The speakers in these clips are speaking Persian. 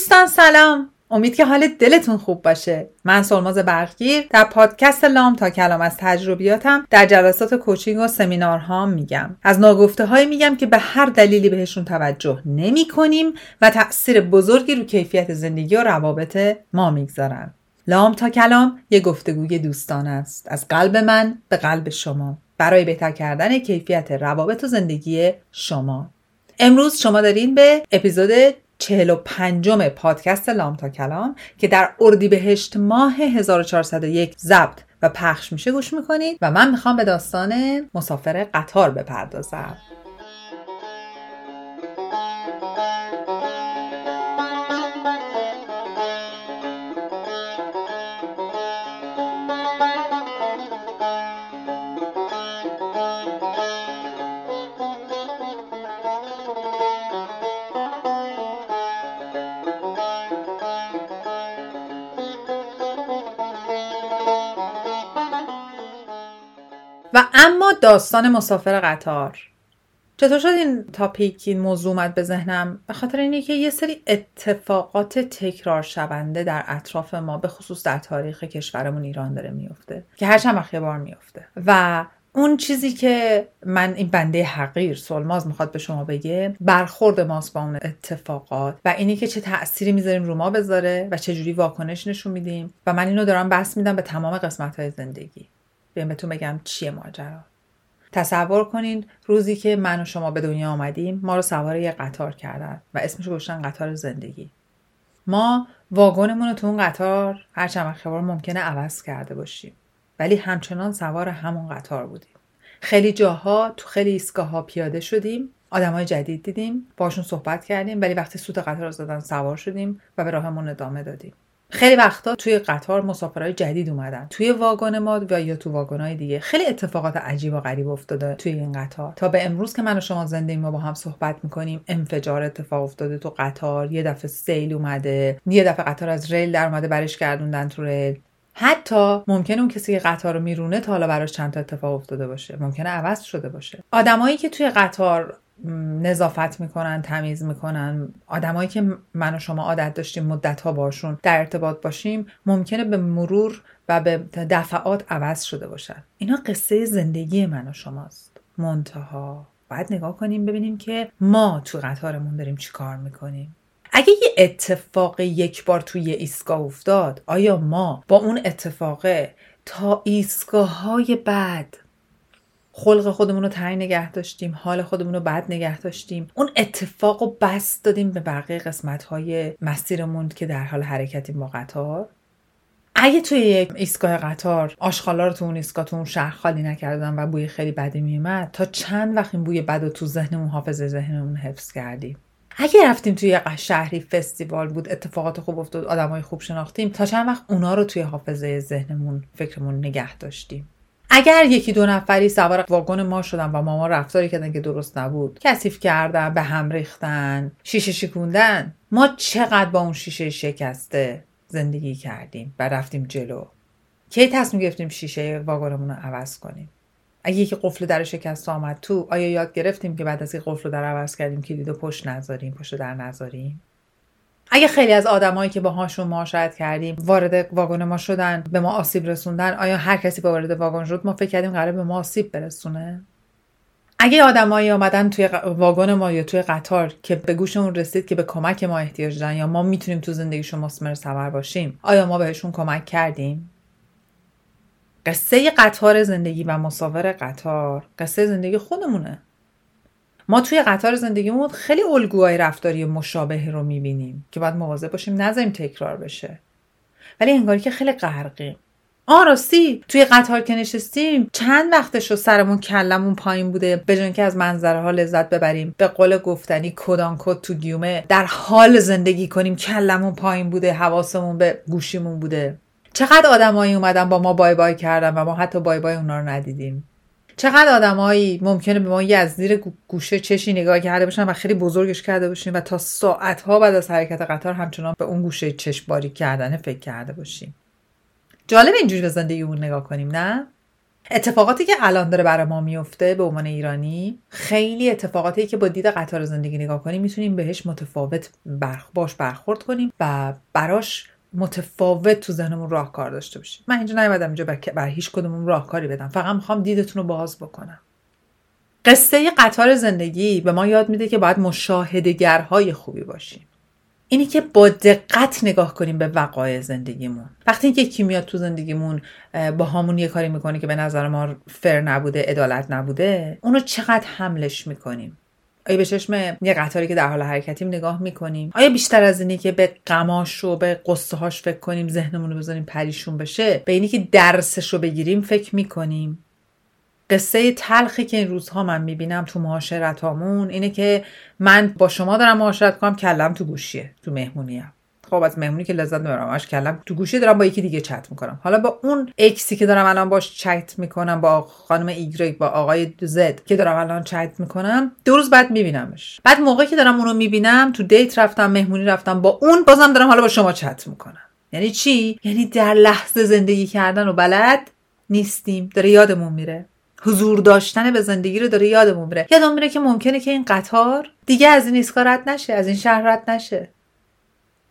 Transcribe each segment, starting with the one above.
دوستان سلام. امید که حال دلتون خوب باشه. من سلماز برقگیر در پادکست لام تا کلام از تجربیاتم در جلسات کوچینگ و سمینارها میگم. از ناگفته هایی میگم که به هر دلیلی بهشون توجه نمی کنیم و تاثیر بزرگی رو کیفیت زندگی و روابط ما می‌گذارن. لام تا کلام یه گفتگوی دوستان است. از قلب من به قلب شما. برای بهتر کردن کیفیت روابط و زندگی شما. امروز شما دارین به اپیزود 45 پادکست لام تا کلام که در اردیبهشت ماه 1401 ضبط و پخش میشه گوش می‌کنید و من می‌خوام به داستان مسافر قطار بپردازم. اما داستان مسافر قطار. چطور شد این تاپیک این موضوع اومد به ذهنم؟ به خاطر اینه که یه سری اتفاقات تکرار شونده در اطراف ما به خصوص در تاریخ کشورمون ایران داره میفته که هر چند وقت بار میفته. و اون چیزی که من این بنده حقیر سلماز می‌خواد به شما بگه برخورد ماست با اون اتفاقات و اینی که چه تأثیری می‌ذاریم رو ما بذاره و چه جوری واکنش نشون میدیم. و من اینو دارم بس میدم به تمام قسمت های زندگی. بیام بهتون بگم چیه ماجرا. تصور کنین روزی که من و شما به دنیا آمدیم ما رو سوار یه قطار کردن و اسمش رو گذاشتن قطار زندگی. ما واگنمون رو تو اون قطار هر چند خبر ممکنه عوض کرده باشیم. ولی همچنان سوار همون قطار بودیم. خیلی جاها تو خیلی ایستگاه ها پیاده شدیم آدمای جدید دیدیم باشون صحبت کردیم ولی وقتی سوت قطار رو زدن سوار شدیم و به راهمون ادامه دادیم. خیلی وقتا توی قطار مسافرهای جدید اومدن. توی واگن ما و یا تو واگن‌های دیگه. خیلی اتفاقات عجیب و غریب افتاده توی این قطار. تا به امروز که من و شما زنده ما با هم صحبت می‌کنیم انفجار اتفاق افتاده تو قطار. یه دفعه سیل اومده. یه دفعه قطار از ریل در اومده برش گردوندن تو ریل. حتی ممکنه اون کسی که قطار رو میرونه تا حالا براش چند تا اتفاق افتاده باشه. ممکنه عوض شده باشه. آدمایی که توی قطار نظافت می‌کنن تمیز می‌کنن. آدمایی که من و شما عادت داشتیم مدت ها باشون در ارتباط باشیم ممکنه به مرور و به دفعات عوض شده باشن. اینا قصه زندگی من و شماست. منتها باید نگاه کنیم ببینیم که ما تو قطارمون داریم چی کار می‌کنیم. اگه یه اتفاق یک بار توی ایستگاه افتاد آیا ما با اون اتفاقه تا ایستگاه بعد خلق خودمون رو تنگ نگه داشتیم حال خودمون رو بد نگه داشتیم. اون اتفاق رو بس دادیم به بقیه قسمت های مسیرمون که در حال حرکتیم با قطار. اگه توی یک ایستگاه قطار آشغالا رو تو اون ایستگاه تو اون شهر خالی نکردن و بوی خیلی بدی میومد تا چند وقت این بوی بد رو تو ذهنمون حافظه ذهنمون حفظ کردیم. اگه رفتیم توی یه شهری فستیوال بود اتفاقات خوب افتاد آدمای خوب شناختیم تا چند وقت اونا رو توی حافظه ذهنمون فکرمون نگه داشتیم. اگر یکی دو نفری سوار واگن ما شدن و ما رفتاری کردن که درست نبود کثیف کردن به هم ریختن شیشه شکوندن ما چقدر با اون شیشه شکسته زندگی کردیم و رفتیم جلو. کی تصمیم گرفتیم شیشه واگنمون رو عوض کنیم؟ اگه یکی قفل در شکست آمد تو آیا یاد گرفتیم که بعد از این قفل در عوض کردیم کلید و پشت نذاریم پشت در نذاریم؟ اگه خیلی از آدمایی که باهاشون معاشرت کردیم وارد واگن ما شدن به ما آسیب رسوندن آیا هر کسی با وارد واگن شد ما فکر کردیم قرار به ما آسیب برسونه؟ اگه آدمایی آمدن توی واگن ما یا توی قطار که به گوشمون رسید که به کمک ما احتیاج دارن یا ما می‌تونیم تو زندگیشون مسمر سوار باشیم آیا ما بهشون کمک کردیم؟ قصه قطار زندگی و مسافر قطار قصه زندگی خودمونه. ما توی قطار زندگیمون خیلی الگوهای رفتاری مشابه رو می‌بینیم که باید مواظب باشیم نذاریم تکرار بشه. ولی انگاری که خیلی غرقیم. آ راستی توی قطار که نشستیم چند وقتش رو سرمون کلمون پایین بوده به که از منظره ها لذت ببریم. به قول گفتنی کدان کد تو گیومه در حال زندگی کنیم. کلمون پایین بوده حواسمون به گوشیمون بوده. چقدر آدمایی اومدن با ما بای بای کردن و ما حتی بای بای اونا رو ندیدیم. چقدر آدمایی ممکنه به ما یه از زیر گوشه چشی نگاه کرده باشن و خیلی بزرگش کرده باشیم و تا ساعتها بعد از حرکت قطار همچنان به اون گوشه چشم باری کردن فکر کرده باشیم. جالب اینجوری به زندگی اون نگاه کنیم نه؟ اتفاقاتی که الان داره برای ما میفته به عنوان ایرانی خیلی اتفاقاتی که با دید قطار زندگی نگاه کنیم می‌تونیم بهش متفاوت باش برخورد کنیم و براش متفاوت تو ذهنمون راهکار داشته باشیم. من اینجا نیومدم اینجا بر هیچ کدومون راهکاری بدم. فقط می‌خوام دیدتون رو باز بکنم. قصه قطار زندگی به ما یاد میده که باید مشاهدگرهای خوبی باشیم. اینی که با دقت نگاه کنیم به وقایع زندگیمون. وقتی که یکی میاد تو زندگیمون با همون یه کاری می‌کنه که به نظر ما فر نبوده عدالت نبوده اونو چقدر حملش می‌کنیم؟ آیا به چشم یه قطاری که در حال حرکتیم نگاه می‌کنیم؟ آیا بیشتر از اینی که به آدماش و به قصه هاش فکر کنیم ذهنمون رو بذاریم پریشون بشه به اینی که درسش رو بگیریم فکر می‌کنیم؟ قصه تلخی که این روزها من می‌بینم تو معاشرت هامون اینه که من با شما دارم معاشرت کنم کله‌م تو گوشیه تو مهمونیم. خب از مهمونی که لذت می‌برم اش کله‌م. تو گوشی دارم با یکی دیگه چت می‌کنم. حالا با اون ایکسی که دارم الان باش چت می‌کنم با خانم ایگریک با آقای زد که دارم الان چت می‌کنم دو روز بعد میبینمش. بعد موقعی که دارم اونو می‌بینم تو date رفتم مهمونی رفتم با اون بازم دارم حالا با شما چت می‌کنم. یعنی چی؟ یعنی در لحظه زندگی کردن و بلد نیستیم. داره یادمون میره. حضور داشتن به زندگی رو داره یادمون میره. یادمون میره که ممکنه که این قطار دیگه از این ایستگاه رد نشه از این شهر رد نشه.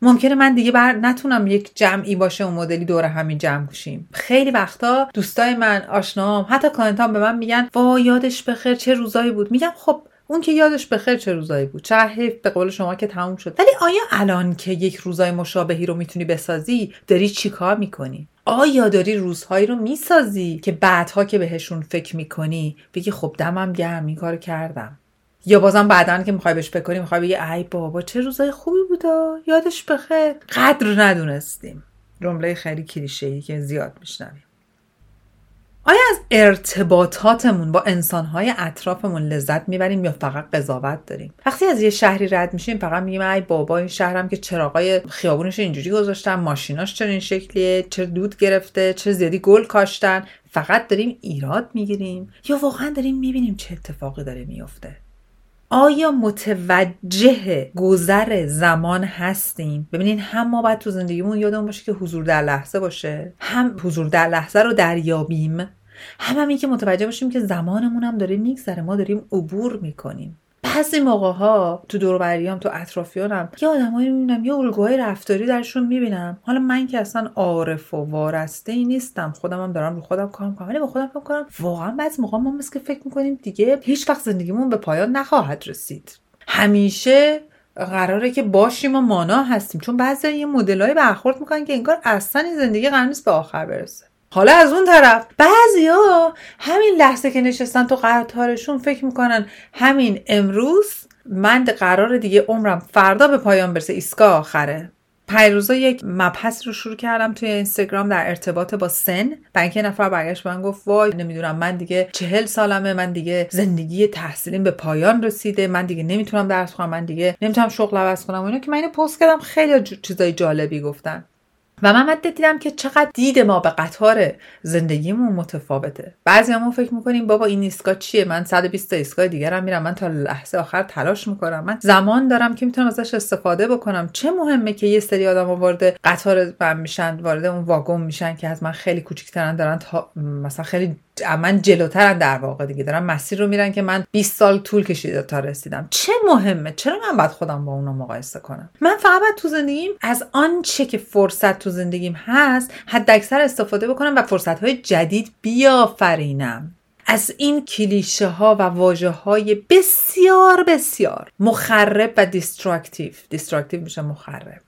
ممکنه من دیگه بر نتونم یک جمعی باشه اون مدلی دور همین جمع کشیم خیلی وقتا دوستای من آشنام حتی client ام به من میگن وا یادش بخیر چه روزایی بود؟ میگم خب اون که یادش بخیر چه روزایی بود؟ چه حیف به قول شما که تموم شد. ولی آیا الان که یک روزای مشابهی رو می‌تونی بسازی داری چیکار می‌کنی؟ آیا داری روزهایی رو می‌سازی که بعدها که بهشون فکر می‌کنی بگی خب دمم گرم این کار کردم. یا بازم بعدا که می‌خوای بهش بکنی می‌خوای بگی ای بابا چه روزای خوبی بودا. یادش بخیر. قدر ندونستیم. جمله خیلی کلیشه که زیاد میشنویم. آیا از ارتباطاتمون با انسانهای اطرافمون لذت می‌بریم یا فقط قضاوت داریم؟ وقتی از یه شهری رد میشیم فقط میگیم ای بابا این شهرم که چراغای خیابونش اینجوری گذاشتن ماشیناش چرا این شکلیه؟ چه دود گرفته؟ چه زیادی گل کاشتن؟ فقط داریم ایراد می‌گیریم. یا واقعا داریم می‌بینیم چه اتفاقی داره میفته آیا متوجه گذر زمان هستیم ببینین هم ما باید تو زندگیمون یادمون باشه که حضور در لحظه باشه هم حضور در لحظه رو دریابیم هم همین که متوجه باشیم که زمانمون هم داره میگذره ما داریم عبور می‌کنیم. بعضی موقع ها تو دوربریام تو اطرافیانم یه آدمایی می‌بینم یه الگوهای رفتاری درشون می‌بینم. حالا من که اصلا عارف و وارسته ای نیستم. خودم هم دارم رو خودم کار می‌کنم. ولی با خودم فکر کنم واقعا بعضی موقع ما مثل که فکر می‌کنیم دیگه هیچ وقت زندگیمون به پایان نخواهد رسید. همیشه قراره که باشیم و مانا هستیم. چون بعضی یه مدلای برخورد می‌کنن که انگار اصلا این زندگی قرار نیست به آخر برسه. حالا از اون طرف ها همین لحظه که نشستن تو قطارشون فکر می‌کنن همین امروز من قرار دیگه عمرم فردا به پایان برسه. ایستگاه آخره. پیروزا یک مبحث رو شروع کردم توی اینستاگرام در ارتباط با سن. و اینکه نفر برگشت من گفت وای نمی‌دونم من دیگه چهل سالمه من دیگه زندگی تحصیلیم به پایان رسیده من دیگه نمی‌تونم درس خونم من دیگه نمی‌تونم شغل عوض کنم. و اینا که من اینو پست کردم خیلی چیزای جالبی گفتن. و من دیدم که چقدر دید ما به قطار زندگیمون متفاوته. بعضی همون فکر می‌کنیم بابا این ایستگاه چیه؟ من 120 ایستگاه دیگرم میرم من تا لحظه آخر تلاش می‌کنم. من زمان دارم که می‌تونم ازش استفاده بکنم. چه مهمه که یه سری آدم وارد قطار من میشن وارد اون واگن میشن که از من خیلی کوچیکترن دارن تا مثلا خیلی من جلوترن در واقع دیگه. دارن مسیر رو میرن که من 20 سال طول کشیده تا رسیدم. چه مهمه؟ چرا من باید خودم با اونا مقایسه کنم؟ من فقط باید تو زندگیم از آنچه که فرصت تو زندگیم هست حد اکثر استفاده بکنم و فرصت های جدید بیافرینم. از این کلیشه ها و واژه های بسیار بسیار مخرب و destructive destructive میشه مخرب.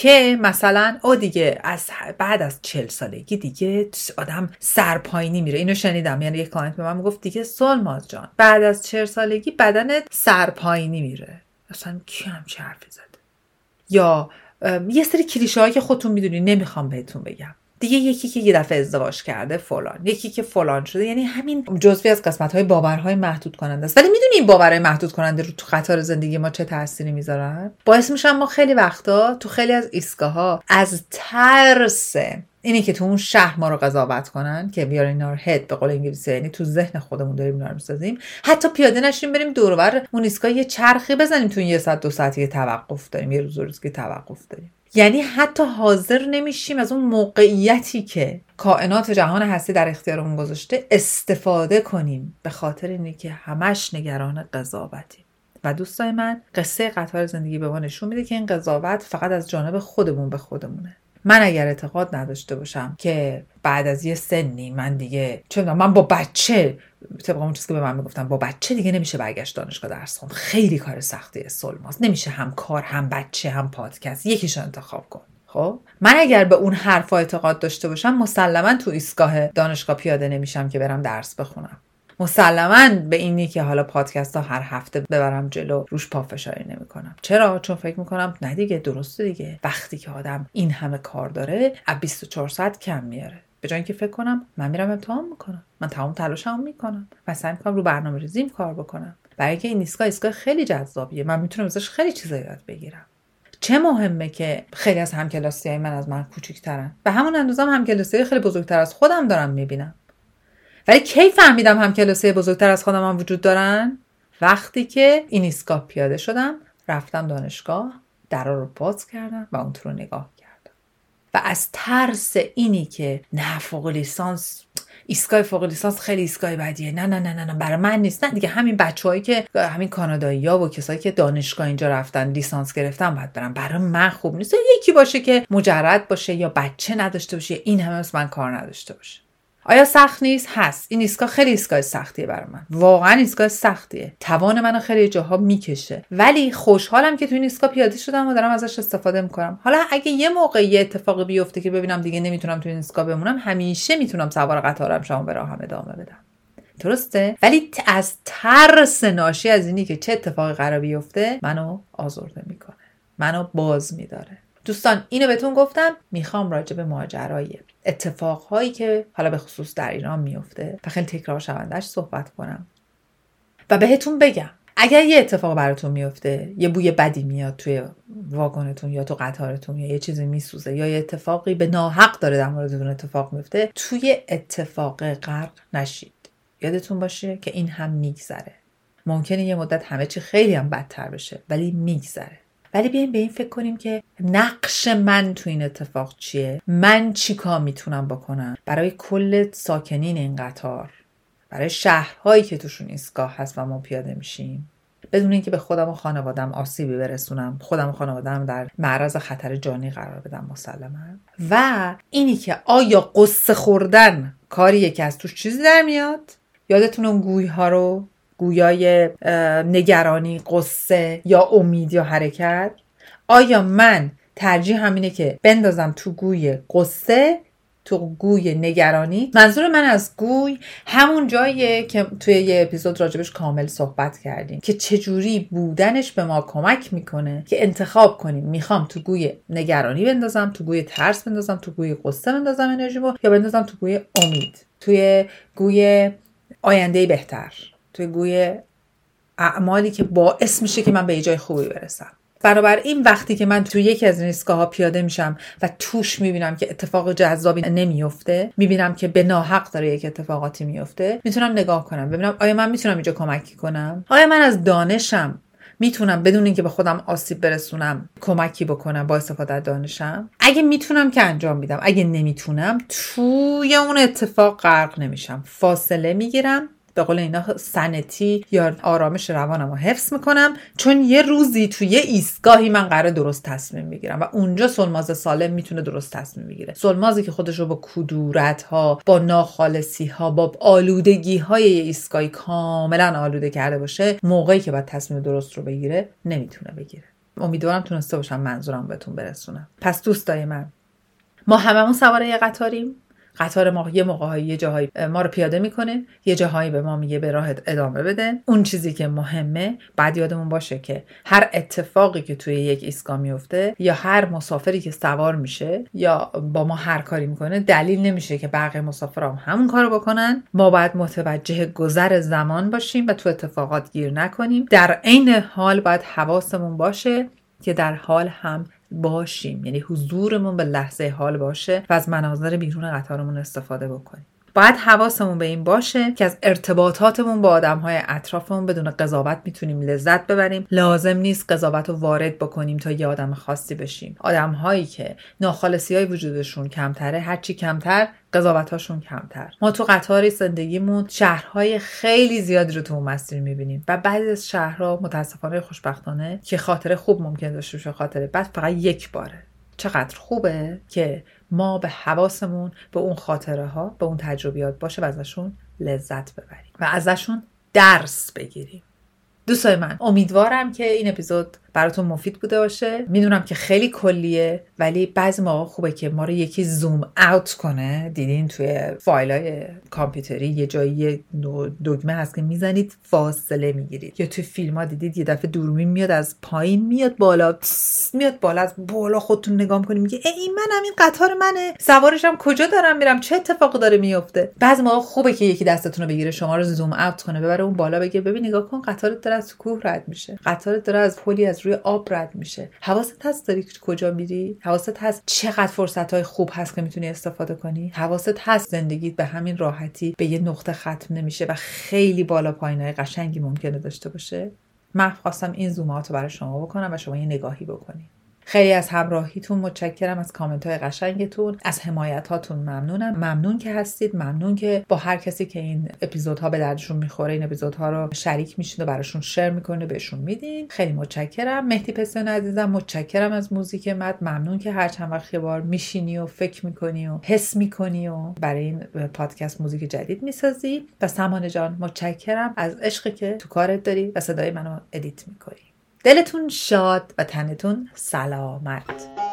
که مثلا او دیگه از بعد از چل سالگی دیگه آدم سرپایینی میره. اینو شنیدم. یعنی یک client به من گفت دیگه سولماز جان بعد از چل سالگی بدنت سرپایینی میره. اصلا کی هم چه حرفی زده یا یه سری کلیشه که خودتون می‌دونی نمی‌خوام بهتون بگم. دیگه یکی که یه دفعه ازدواج کرده فلان یکی که فلان شده. یعنی همین جزوی از قسمت های باورهای محدود کننده است. ولی می‌دونی این باورهای محدود کننده رو تو قطار زندگی ما چه تأثیری می‌ذارن؟ باعث میشن ما خیلی وقتا تو خیلی از ایستگاه از ترس اینی که تو اون شهر ما رو قضاوت کنن که بیار این هد به قول انگلیسی یعنی تو ذهن خودمون داریم اینا می‌سازیم حتی پیاده نشیم بریم دورور اون ایستگاه یه چرخی بزنیم تو این یه ساعت دو ساعتی توقف داریم یه روز روز که توقف داریم. یعنی حتی حاضر نمیشیم از اون موقعیتی که کائنات جهان هستی در اختیارمون گذاشته استفاده کنیم. به خاطر اینه که همش نگران قضاوتیم. و دوستای من قصه قطار زندگی به ما نشون میده که این قضاوت فقط از جانب خودمون به خودمونه. من اگر اعتقاد نداشته باشم که بعد از یه سنی من دیگه چه من با بچه طبق اون چیزی که به من می‌گفتم با بچه دیگه نمیشه برگشت دانشگاه درس خوند. خیلی کار سختی سلماست نمیشه هم کار هم بچه هم پادکست. یکیش انتخاب کن. خب؟ من اگر به اون حرفا اعتقاد داشته باشم مسلما تو ایستگاه دانشگاه پیاده نمیشم که برم درس بخونم. مسلما به اینی که حالا پادکست ها هر هفته ببرم جلو روش پافشاری نمی‌کنم. چرا؟ چون فکر می‌کنم نه دیگه درسته دیگه. وقتی که آدم این همه کار داره از 24 ساعت کم میاره. به جای اینکه فکر کنم من میرم امتحان می‌کنم. من تمام تلاشمو می‌کنم. و سعی می‌کنم رو برنامه ریزیم کار بکنم. برای اینکه این ایستگاه ایستگاه خیلی جذابیه. من می‌تونم ازش خیلی چیزا یاد بگیرم. چه مهمه که خیلی از همکلاسی من از من کوچیکترن و همون اندازه هم همکلاسی خیلی بزرگتر از خودم دارم می‌بینم. ولی کی فهمیدم هم کلاسی بزرگتر از خودم هم وجود دارن؟ وقتی که این ایستگاه پیاده شدم رفتم دانشگاه درا رو باز کردم و اون رو نگاه کردم. و از ترس اینی که نه فوق لیسانس ایستگاه فوق لیسانس خیلی ایستگاه بدیه. نه نه نه نه, نه برای من نیست. نه دیگه همین بچههایی که همین کانادایی ها و کسایی که دانشگاه اینجا رفتن لیسانس گرفتن باید برم برای من خوب نیست. یکی باشه که مجرد باشه یا بچه نداشته باشه این همه من کار نداشته باشه آیا سخت نیست؟ هست. این ایستگاه خیلی ایستگاه سختیه برای من. واقعا ایستگاه سختیه. توان منو خیلی جاها می‌کشه. ولی خوشحالم که تو این ایستگاه پیاده شدم و دارم ازش استفاده می‌کنم. حالا اگه یه موقع یه اتفاقی بیفته که ببینم دیگه نمی‌تونم تو این ایستگاه بمونم همیشه می‌تونم سوار قطارم شما به راهم ادامه بدم. درسته؟ ولی از ترس ناشی از اینی که چه اتفاقی قرار بیفته منو آزرده می‌کنه. منو باز میداره. دوستان اینو بهتون گفتم. می‌خوام راجع به ماجرای اتفاقهایی که حالا به خصوص در ایران میفته و خیلی تکرار شوندهش صحبت کنم. و بهتون بگم اگر یه اتفاق براتون میفته یه بوی بدی میاد توی واگنتون یا تو قطارتون یا یه چیزی میسوزه یا یه اتفاقی به ناحق داره در موردتون اتفاق میفته توی اتفاق غرق نشید. یادتون باشه که این هم میگذره. ممکنه یه مدت همه چی خیلی هم بدتر بشه ولی میگذره. ولی بیایم به این فکر کنیم که نقش من تو این اتفاق چیه؟ من چی کار می‌تونم بکنم؟ برای کل ساکنین این قطار. برای شهرهایی که توشون ایستگاه هست و ما پیاده میشیم. بدون اینکه به خودم و خانوادم آسیبی برسونم. خودم و خانوادم در معرض خطر جانی قرار بدم مسلما. و اینی که آیا قصه خوردن کاریه که از توش چیزی در میاد؟ یادتون اون گوی ها رو گویای نگرانی قصه یا امید یا حرکت. آیا من ترجیح همینه که بندازم تو گوی قصه تو گوی نگرانی؟ منظور من از گوی همون جاییه که توی یه اپیزود راجبش کامل صحبت کردیم که چجوری بودنش به ما کمک می‌کنه که انتخاب کنیم. می‌خوام تو گوی نگرانی بندازم تو گوی ترس بندازم تو گوی قصه بندازم انرژیمو یا بندازم تو گوی امید. توی گوی آینده بهتر. توی گوی اعمالی که باعث میشه که من به جای خوبی برسم. برابر این وقتی که من توی یکی از این ها پیاده میشم و توش می‌بینم که اتفاق جذابی نمیفته می‌بینم که به ناحق داره یک اتفاقاتی میفته می‌تونم نگاه کنم ببینم آیا من می‌تونم اینجا کمکی کنم؟ آیا من از دانشم می‌تونم بدون اینکه به خودم آسیب برسونم کمکی بکنم با استفاده از دانشم؟ اگه می‌تونم که انجام میدم اگه نمی‌تونم توی اون اتفاق غرق نمیشم فاصله می‌گیرم به قول اینا سنتی یا آرامش روانم رو حفظ می‌کنم. چون یه روزی توی یه ایستگاهی من قرار درست تصمیم می‌گیرم و اونجا سلماز سالم می‌تونه درست تصمیم بگیره. سلمازی که خودش رو با کدورت ها با ناخالصی ها با آلودگی های یه ایستگاهی کاملا آلوده کرده باشه موقعی که باید تصمیم درست رو بگیره نمی‌تونه بگیره. امیدوارم تونسته باشم منظورم بهتون برسونم پس دوستای من ما هممون سوار یه قطاریم. قطار ما یه موقع یه جاهایی ما رو پیاده می‌کنه یه جاهایی به ما میگه به راهت ادامه بده. اون چیزی که مهمه بعد یادمون باشه که هر اتفاقی که توی یک ایستگاه میفته یا هر مسافری که سوار میشه یا با ما هر کاری می‌کنه دلیل نمیشه که بقیه مسافرام هم همون کارو بکنن. ما باید متوجه گذر زمان باشیم و تو اتفاقات گیر نکنیم. در عین حال باید حواسمون باشه که در حال هم باشیم. یعنی حضورمون به لحظه حال باشه و از مناظر بیرون قطارمون استفاده بکنیم. باید حواسمون به این باشه که از ارتباطاتمون با آدمهای اطرافمون بدون قضاوت می‌تونیم لذت ببریم. لازم نیست قضاوت رو وارد بکنیم تا یه آدم خاصی بشیم. آدمهایی که ناخالصی های وجودشون کمتره هرچی کمتر قضاوتاشون کمتر. ما تو قطار زندگیمون شهرهای خیلی زیادی رو تو اون مسیر می‌بینیم و بعضی از شهرها متاسفانه خوشبختانه که خاطره خوب ممکن داشته باشه خاطره بعد فقط یک باره. چقدر خوبه که ما به حواسمون به اون خاطره ها به اون تجربیات باشه و ازشون لذت ببریم و ازشون درس بگیریم. دوستای من امیدوارم که این اپیزود براتون مفید بوده باشه. می‌دونم که خیلی کلیه ولی بعضی موقع خوبه که ما رو یکی زوم اوت کنه. دیدین توی فایل های کامپیوتری یه جایی دگمه هست که می‌زنید فاصله می‌گیرید. یا توی فیلم ها دیدید یه دفعه دوربین میاد از پایین میاد بالا میاد بالا از بالا خودتون نگاه کنید میگه ای منم این قطار منه. سوارشم کجا دارم میرم؟ چه اتفاقی داره میفته بعضی موقع خوبه که یکی دستتون رو بگیره شما رو زوم اوت کنه ببره اون بالا بگه ببین نگاه کن قطارت داره از کوه رد میشه. قطارت داره از پلی از روی آب رد میشه. حواست هست داری کجا میری؟ حواست هست چقدر فرصت های خوب هست که می‌تونی استفاده کنی؟ حواست هست زندگیت به همین راحتی به یه نقطه ختم نمیشه و خیلی بالا پایین های قشنگی ممکنه داشته باشه؟ من خواستم این zoom out رو برای شما بکنم و شما یه نگاهی بکنید خیلی از همراهیتون متشکرم از کامنت های قشنگتون. از حمایت هاتون ممنونم. ممنون که هستید. ممنون که با هر کسی که این اپیزودها به دردشون می‌خوره این اپیزودها رو شریک میشین و براشون share می‌کنه بهشون میدین. خیلی متشکرم. مهدی پسیون عزیزم متشکرم از موزیک مد ممنون که هر چند وقت بار میشینی و فکر می‌کنی و حس می‌کنی و برای این پادکست موزیک جدید می‌سازی. و سمانه جان متشکرم از عشقی که تو کارت داری و صدای منو edit می‌کنی. دلتون شاد و تنتون سلامت.